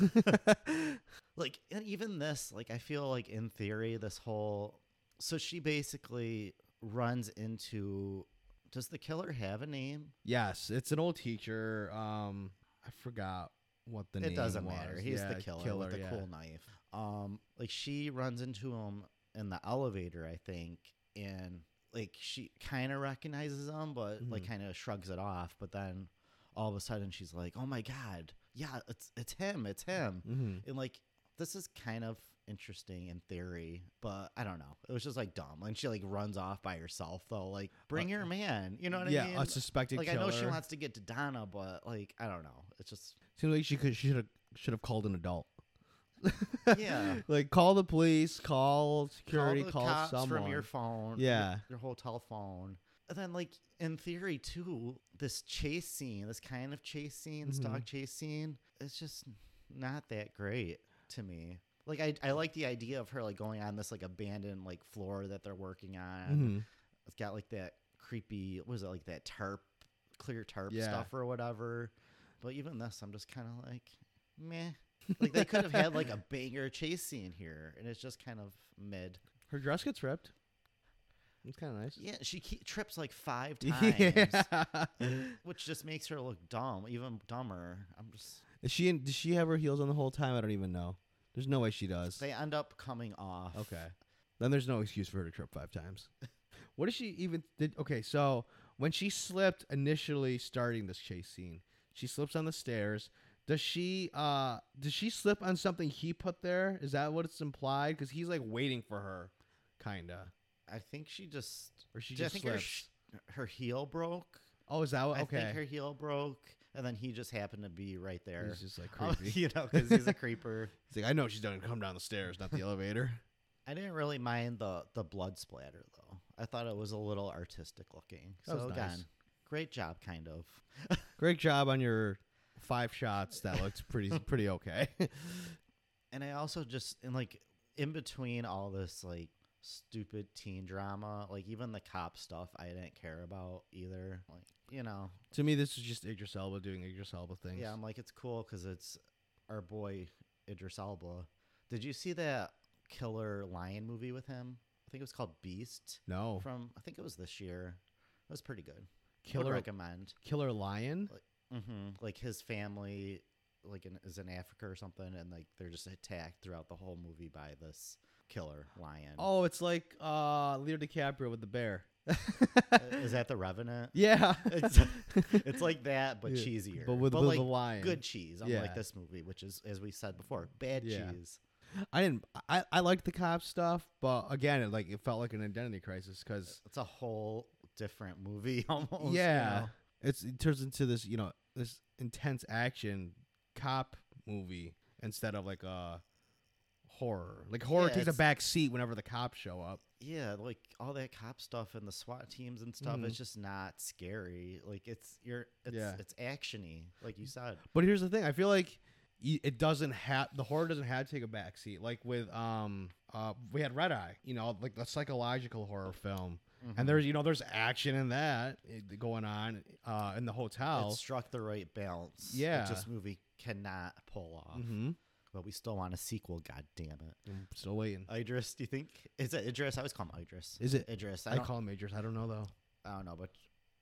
like and even this like i feel like in theory this whole so she basically runs into does the killer have a name yes, it's an old teacher. Um, I forgot what the name. it doesn't matter he's Yeah, the killer, with the yeah. cool knife um like she runs into him in the elevator i think and like she kind of recognizes him but like Mhm. kind of shrugs it off but then all of a sudden she's like oh my god yeah it's it's him it's him Mm-hmm. and like this is kind of interesting in theory but i don't know it was just like dumb and she like runs off by herself though like bring your man you know what yeah, i mean Yeah, a suspected like killer. i know she wants to get to donna but like i don't know it's just Seems like she could. She should have. Should have called an adult. Yeah. like call the police, call security, call, call, cops someone. from your phone Yeah. your, your hotel phone and then like in theory too this chase scene this kind of chase scene Mhm. stock chase scene it's just not that great to me like I, I like the idea of her like going on this like abandoned like floor that they're working on Mhm. it's got like that creepy what was it like that tarp clear tarp Yeah. stuff or whatever but even this i'm just kind of like meh like they could have had like a banger chase scene here and it's just kind of mid Her dress gets ripped. It's kind of nice. yeah she ke- trips like five times Yeah. which just makes her look dumb even dumber i'm just Is she? In, does she have her heels on the whole time? I don't even know. There's no way she does. they end up coming off Okay. Then there's no excuse for her to trip five times. what does she even did? Okay, so when she slipped initially starting this chase scene, she slips on the stairs. Does she? uh Does she slip on something he put there? Is that what it's implied? Because he's like waiting for her, kinda. i think she just Or she I just think her, slips. sh- her heel broke oh, is that what? i Okay. think her heel broke and then he just happened to be right there He's just like Oh, creepy. you know because he's a creeper He's like, I know she's gonna come down the stairs, not the elevator. I didn't really mind the the blood splatter though. I thought it was a little artistic looking. That so again, nice. great job, kind of. Great job on your five shots. That looked pretty pretty okay. And I also just in like in between all this like stupid teen drama, like even the cop stuff, I didn't care about either. Like you know, to me, this is just Idris Elba doing Idris Elba things. yeah, I'm like it's cool because it's our boy Idris Elba. Did you see that killer lion movie with him? I think it was called Beast no. from I think it was this year. It was pretty good. Would Killer recommend. Killer Lion. Hmm Like his family, like in, is in Africa or something, and like they're just attacked throughout the whole movie by this killer lion. Oh, it's like uh Leo DiCaprio with the bear. Uh, is that the Revenant? yeah. It's, it's like that, but Yeah, cheesier. but with- with like the lion. good cheese. Unlike Yeah. this movie, which is, as we said before, bad Yeah. cheese. I didn't. I I liked the cop stuff, but again, it like it felt like an identity crisis because It's a whole different movie almost. you yeah, know? It's it turns into this you know this intense action cop movie instead of like a horror. Like horror Yeah, takes a back seat whenever the cops show up. yeah, like all that cop stuff and the SWAT teams and stuff. Mhm. It's just not scary. Like it's you're it's Yeah. it's actiony, like you said. But here's the thing: I feel like it doesn't have the horror doesn't have to take a back seat. Like with um uh we had Red Eye, you know, like the psychological horror film, Mhm. and there's you know there's action in that eh, going on uh in the hotel. it struck the right balance. Yeah. this movie cannot pull off. hmm but we still want a sequel. God damn it, I'm still waiting. Idris. Do you think is it Idris? I always call him Idris. Is it? Idris? I, I call him Majors. I don't know though. I don't know, but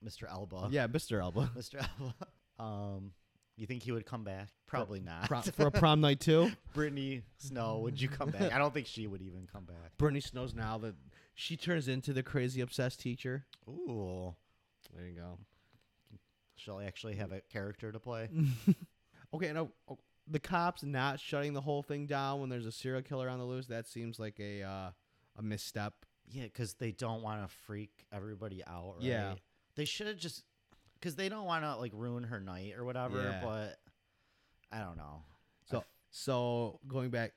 Mr. Elba. yeah, Mr. Elba. Mr. Elba. Um, you think he would come back? Probably not. Prom, for a prom night too. Brittany Snow, would you come back? I don't think she would even come back. Brittany Snow's now that she turns into the crazy obsessed teacher. Ooh, There you go. she'll actually have a character to play. Okay, now oh, the cops not shutting the whole thing down when there's a serial killer on the loose. That seems like a uh, a misstep. Yeah, because they don't want to freak everybody out. Right? Yeah. they should have just because they don't want to like ruin her night or whatever. Yeah. But I don't know. I So so going back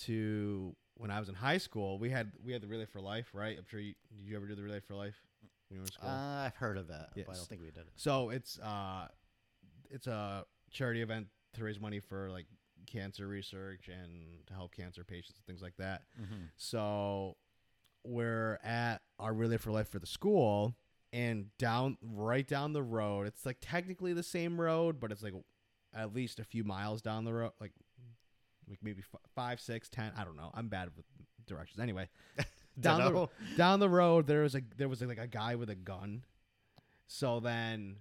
to when I was in high school, we had we had the Relay for Life, right? I'm sure you did you ever do the Relay for Life when you were in school? uh, I've heard of it, but I don't think we did it. so it's uh it's a charity event to raise money for like cancer research and to help cancer patients and things like that. Mm-hmm. So we're at our Relay for Life for the school, and down right down the road, it's like technically the same road, but it's like at least a few miles down the road, like like maybe f- five, six, ten. I don't know. I'm bad with directions. Anyway, down the down the road there was a there was like a guy with a gun. So then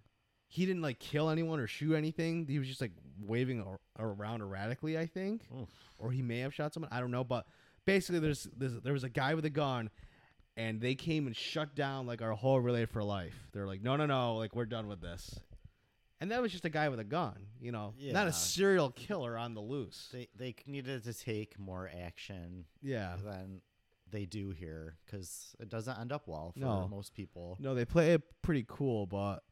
he didn't like kill anyone or shoot anything. He was just like waving ar- around erratically, I think Oof. or he may have shot someone. I don't know, but basically, there's, there's there was a guy with a gun, and they came and shut down like our whole relay for life. They're like, no, no, no, like we're done with this. And that was just a guy with a gun, you know, not a serial killer on the loose. They they needed to take more action yeah, than they do here because it doesn't end up well for No. most people. no, they play it pretty cool, but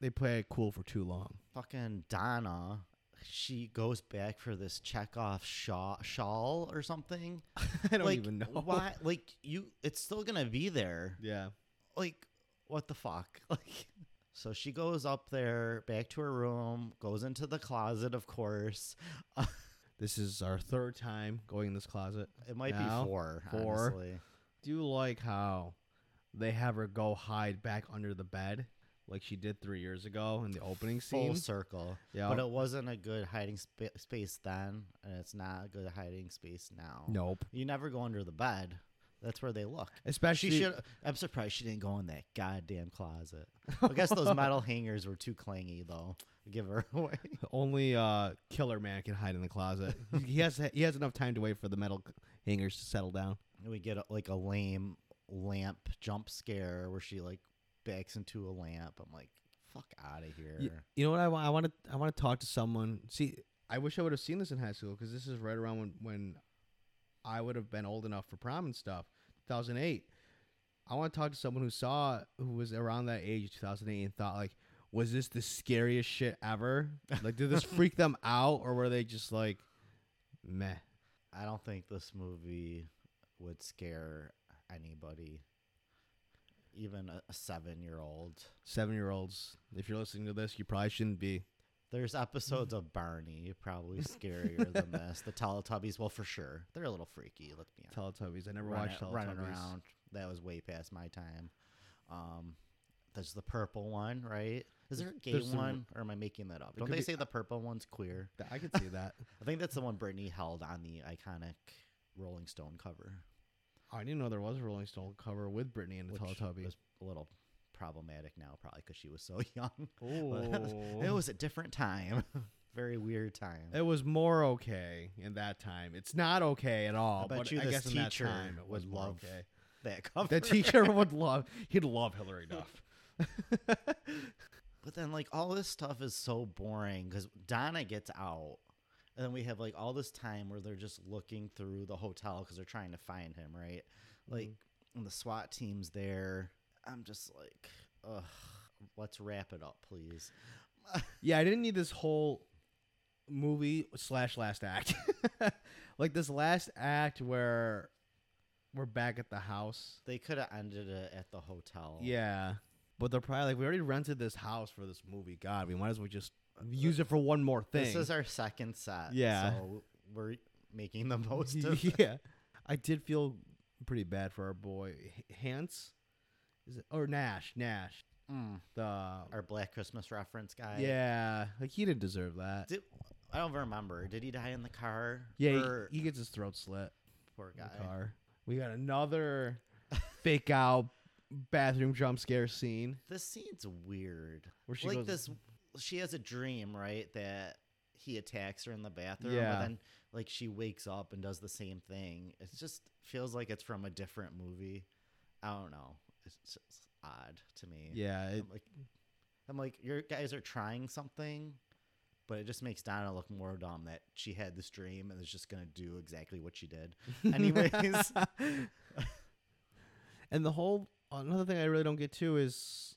they play it cool for too long. Fucking Donna, she goes back for this Chekhov shawl, shawl or something. I don't like, even know why. Like you, it's still gonna be there. Yeah, Like what the fuck? Like. So she goes up there, back to her room, goes into the closet, of course. this is our third time going in this closet. It might Now, be four, four. honestly. Do you like how they have her go hide back under the bed like she did three years ago in the opening scene. Full circle. Yeah. But it wasn't a good hiding spa- space then, and it's not a good hiding space now. Nope. You never go under the bed. That's where they look. Especially She should. I'm surprised she didn't go in that goddamn closet. I guess those metal hangers were too clangy, though. Give her away. only uh, Killer Man can hide in the closet. he has he has enough time to wait for the metal hangers to settle down. And we get a, like a lame lamp jump scare where she like backs into a lamp. I'm like, fuck out of here. Y- You know what I want? I want to I want to talk to someone. See, I wish I would have seen this in high school because this is right around when when I would have been old enough for prom and stuff. 2008. I want to talk to someone who saw who was around that age, 2008, and thought like, was this the scariest shit ever? Like, did this freak them out, or were they just like, meh? I don't think this movie would scare anybody, even a, a seven year old. Seven year olds, if you're listening to this, you probably shouldn't be. There's episodes of Barney, probably scarier than this. The Teletubbies, well, for sure. They're a little freaky, let's be honest. Teletubbies. I never Running- watched Teletubbies. Running around. That was way past my time. Um, there's the purple one, right? Is there a gay There's the- one, or am I making that up? Don't could they be- say the purple one's queer? Th- I could see that. I think that's the one Britney held on the iconic Rolling Stone cover. I didn't know there was a Rolling Stone cover with Britney and the which Teletubbies. was a little problematic now, probably because she was so young. Oh, it was, a different time, very weird time. It was more okay in that time. It's not okay at all. I bet but you I this guess in that teacher time it was would love okay. that cover. The teacher would love. He'd love Hilary Duff. But then, like, all this stuff is so boring because Donna gets out. And then we have, like, all this time where they're just looking through the hotel because they're trying to find him, right? Like, mm-hmm. and the SWAT team's there. I'm just like, ugh, let's wrap it up, please. yeah, I didn't need this whole movie slash last act. like this last act where we're back at the house. They could have ended it at the hotel. Yeah, but they're probably like, we already rented this house for this movie. God, we might as well just use it for one more thing. This is our second set. Yeah. So we're making the most of it. yeah, I did feel pretty bad for our boy Hans. Is it or Nash? Nash. Mm. The Our Black Christmas reference guy. yeah, like he didn't deserve that. Did, I don't remember. Did he die in the car? Yeah, Or- he, he gets his throat slit poor guy. the car. We got another fake out bathroom jump scare scene This scene's weird. where she like goes. this, she has a dream, right? That he attacks her in the bathroom. Yeah. But then, like, she wakes up and does the same thing. It just feels like it's from a different movie. I don't know. It's odd to me. Yeah, it, I'm like, I'm like, your guys are trying something, but it just makes Donna look more dumb that she had this dream and is just gonna do exactly what she did. Anyways, and the whole another thing I really don't get to is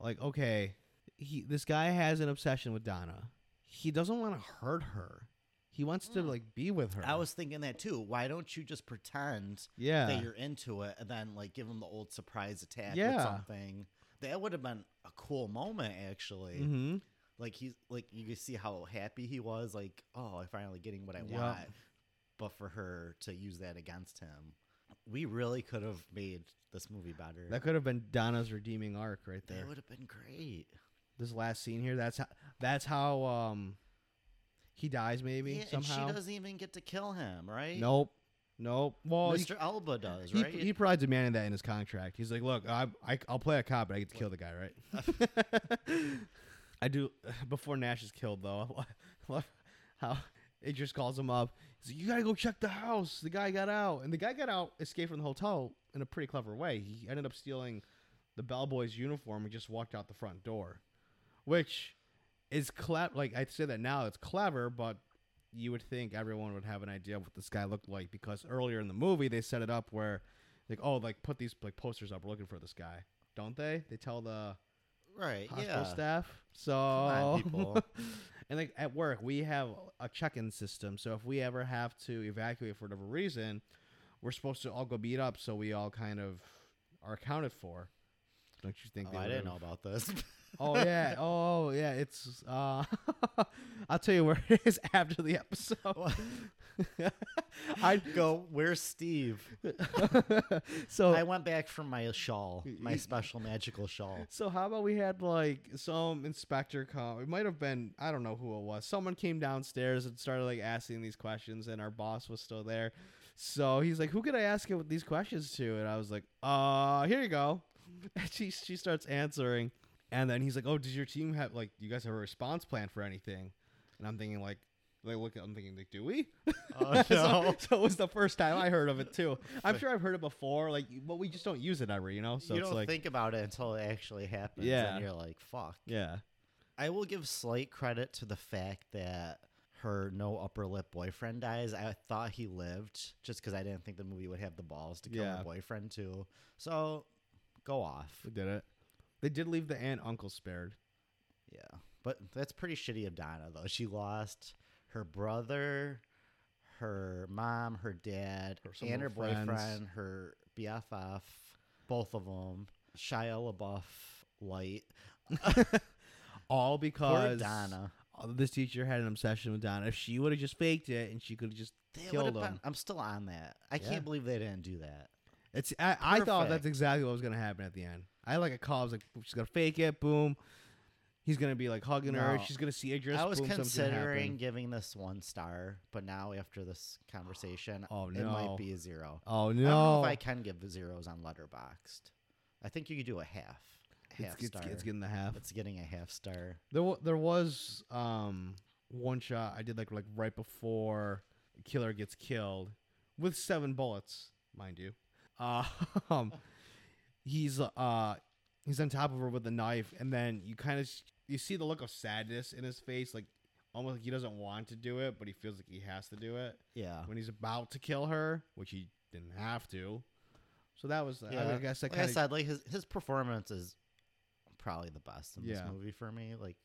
like, okay, he this guy has an obsession with Donna. He doesn't want to hurt her. He wants to like be with her. I was thinking that too. Why don't you just pretend yeah. that you're into it and then like give him the old surprise attack with Yeah. something? That would have been a cool moment, actually. mm-hmm. Like he's like you can see how happy he was. Like, oh, I'm finally getting what I want. But for her to use that against him, we really could have made this movie better. That could have been Donna's redeeming arc right there. That would have been great. This last scene here. That's how. That's how. Um, he dies maybe Yeah, and somehow. she doesn't even get to kill him, right? Nope. Nope. Well, he, Mr. Elba does, he, right? he probably demanded that in his contract. He's like, "Look, I, I I'll play a cop, but I get to kill the guy, right?" I do. Before Nash is killed, though, I love how it just calls him up. He's like, "You gotta go check the house. The guy got out, and the guy got out, escaped from the hotel in a pretty clever way. He ended up stealing the bellboy's uniform and just walked out the front door, which is clever. Like I say that now, it's clever, but you would think everyone would have an idea of what this guy looked like because earlier in the movie they set it up where like oh like put these like posters up we're looking for this guy don't they they tell the right, hospital yeah. staff so on, people. and like at work we have a check-in system so if we ever have to evacuate for whatever reason we're supposed to all go beat up so we all kind of are accounted for don't you think Oh, they I didn't know about this. Oh yeah. Oh yeah. It's uh I'll tell you where it is after the episode. I'd Go, where's Steve? so I went back for my shawl, my special magical shawl. so how about we had like some inspector come it might have been I don't know who it was. Someone came downstairs and started like asking these questions and our boss was still there. So he's like, Who could I ask these questions to? And I was like, Uh, here you go. And she she starts answering. And then he's like, "Oh, does your team have like, do you guys have a response plan for anything?" And I'm thinking like, like look, I'm thinking like, do we? Oh, so, no. so it was the first time I heard of it too. I'm sure I've heard it before, like, but we just don't use it ever, you know. So you don't like, think about it until it actually happens. Yeah. And you're like, fuck. yeah, I will give slight credit to the fact that her no upper lip boyfriend dies. I thought he lived just because I didn't think the movie would have the balls to kill Yeah. her boyfriend too. So go off. we did it. They did leave the aunt uncle spared. Yeah. But that's pretty shitty of Donna though. She lost her brother, her mom, her dad, Her- and her friends. boyfriend, her BFF, both of them. Shia LaBeouf light. All Poor because Donna. uh, this teacher had an obsession with Donna. If she would have just faked it and she could have just They killed him, been- I'm still on that. I Yeah. can't believe they didn't do that. It's I, I thought that's exactly what was gonna happen at the end. I like a call. I was like, she's gonna fake it. Boom. He's gonna be like hugging her. No. She's gonna see a Idris. I was boom, considering giving this one star, but now after this conversation, Oh, no. it might be a zero. Oh I don't know no! if I can give zeros on Letterboxd. I think you could do a half. A half it's, it's, star. it's getting the half. It's getting a half star. There, wa- there was um one shot I did like like right before killer gets killed with seven bullets, mind you. Uh, um, he's uh he's on top of her with a knife, and then you kind of you see the look of sadness in his face, like almost like he doesn't want to do it, but he feels like he has to do it Yeah. when he's about to kill her, which he didn't have to. So that was, Yeah. I guess, that Like I said, like his his performance is probably the best in Yeah. this movie for me. Like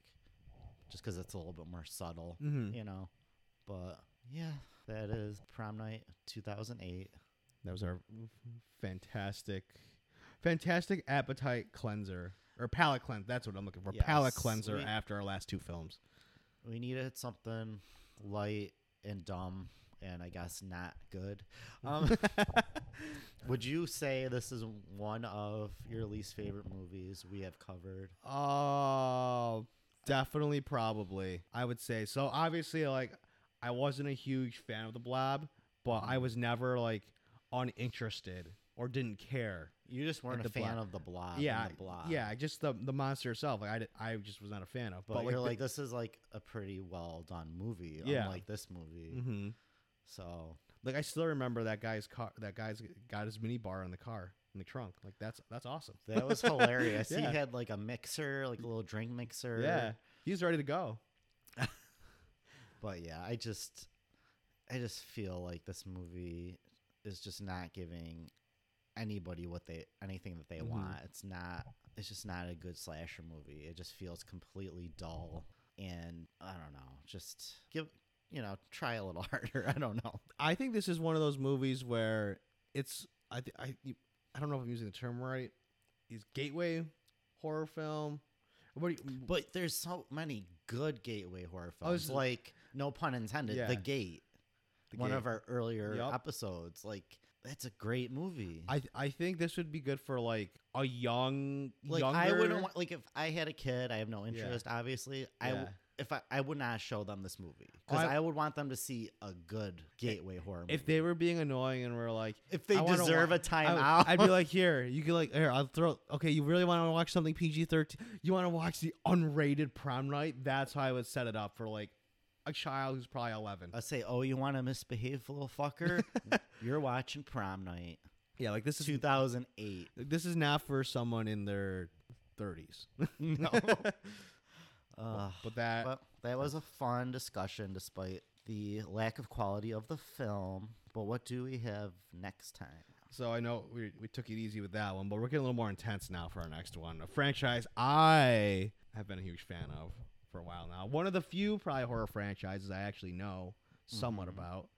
just because it's a little bit more subtle, Mhm. you know. But yeah, that is prom night 2008. That was our fantastic, fantastic appetite cleanser or palate cleanse. That's what I'm looking for. Palate cleanser we- after our last two films. We needed something light and dumb, and I guess not good. Um, would you say this is one of your least favorite movies we have covered? Oh, Definitely, probably. I would say so. Obviously, like I wasn't a huge fan of the Blob, but I was never like uninterested or didn't care. You just weren't the a fan Blob. of the blob. yeah, the blob. yeah, just the the monster itself. Like I, di- I just was not a fan of. But, But, you're like, like, this is like a pretty well done movie. Yeah. Unlike this movie. hmm So like I still remember that guy's car. That guy's got his mini bar in the car in the trunk. Like that's that's awesome. that was hilarious. He had like a mixer, like a little drink mixer. Yeah, he's ready to go. But yeah, I just I just feel like this movie is just not giving anybody what they anything that they Mhm. want. It's not it's just not a good slasher movie. It just feels completely dull and I don't know. Just give you know, try a little harder. I don't know. I think this is one of those movies where it's I th- I I don't know if I'm using the term right. Is gateway horror film? You, But there's so many good gateway horror Oh, films. like no pun intended, Yeah. The Gate. The one Gate. of our earlier Yup. episodes. Like that's a great movie. I I think this would be good for like a young like younger. I wouldn't want like if I had a kid, I have no interest. Obviously, I Yeah. if I, I would not show them this movie because I- I, would want them to see a good gateway horror movie. if they were being annoying and were like, if they I deserve wa- a time I, out, I'd be like, here, you can like, here, I'll throw. Okay, you really want to watch something PG thirteen? You want to watch the unrated prom night? That's how I would set it up for like a child who's probably eleven. I say, oh, you want to misbehave, little fucker? You're watching Prom Night, yeah, like this is 2008. this is not for someone in their thirties. no, uh, but that but that was a fun discussion, despite the lack of quality of the film. But what do we have next time? So I know we, we took it easy with that one, but we're getting a little more intense now for our next one. A franchise I have been a huge fan of for a while now. One of the few probably horror franchises I actually know somewhat Mhm. about.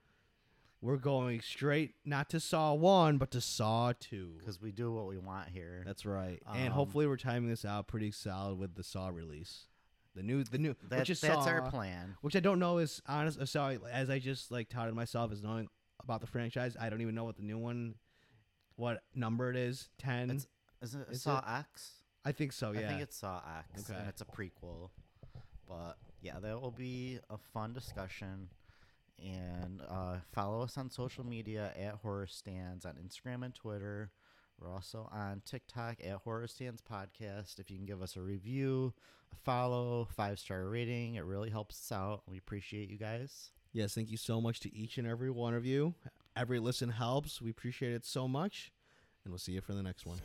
We're going straight not to Saw 1, but to Saw 2. Because we do what we want here. That's right. and Um, hopefully we're timing this out pretty solid with the Saw release. The new the new That- that's Saw, our plan. which I don't know is honest. uh, Sorry, as I just like touted myself as knowing about the franchise, I don't even know what the new one, what number it is. Ten. It's- Is it Is Saw X? I think so. Yeah. I think it's Saw X, Okay. and it's a prequel. But yeah, that will be a fun discussion. And uh, follow us on social media at Horror Stans on Instagram and Twitter. We're also on TikTok at Horror Stans Podcast. If you can give us a review, a follow, five star rating, it really helps us out. We appreciate you guys. yes. Thank you so much to each and every one of you. Every listen helps. We appreciate it so much, and we'll see you for the next one.